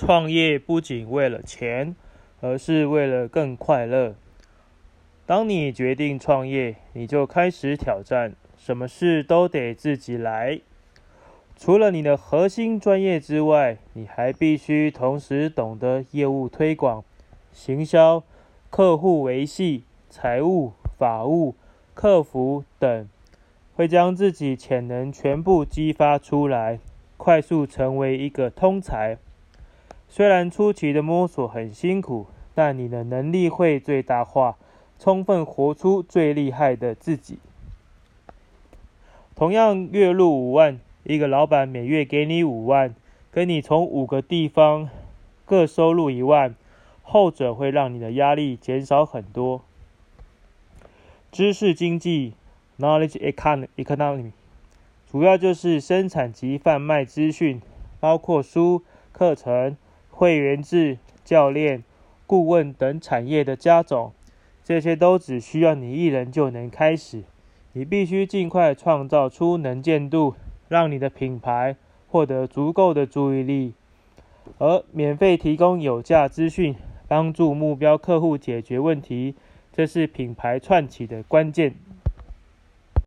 创业不仅为了钱，而是为了更快乐。当你决定创业，你就开始挑战，什么事都得自己来。除了你的核心专业之外，你还必须同时懂得业务推广、行销、客户维系、财务、法务、客服等，会将自己潜能全部激发出来，快速成为一个通才。虽然初期的摸索很辛苦，但你的能力会最大化，充分活出最厉害的自己。同样月入五万。一个老板每月给你五万，跟你从五个地方各收入一万，后者会让你的压力减少很多。知识经济 （Knowledge Economy） 主要就是生产及贩卖资讯，包括书、课程、会员制、教练、顾问等产业的加总。这些都只需要你一人就能开始，你必须尽快创造出能见度。让你的品牌获得足够的注意力，而免费提供有价资讯，帮助目标客户解决问题，这是品牌串起的关键。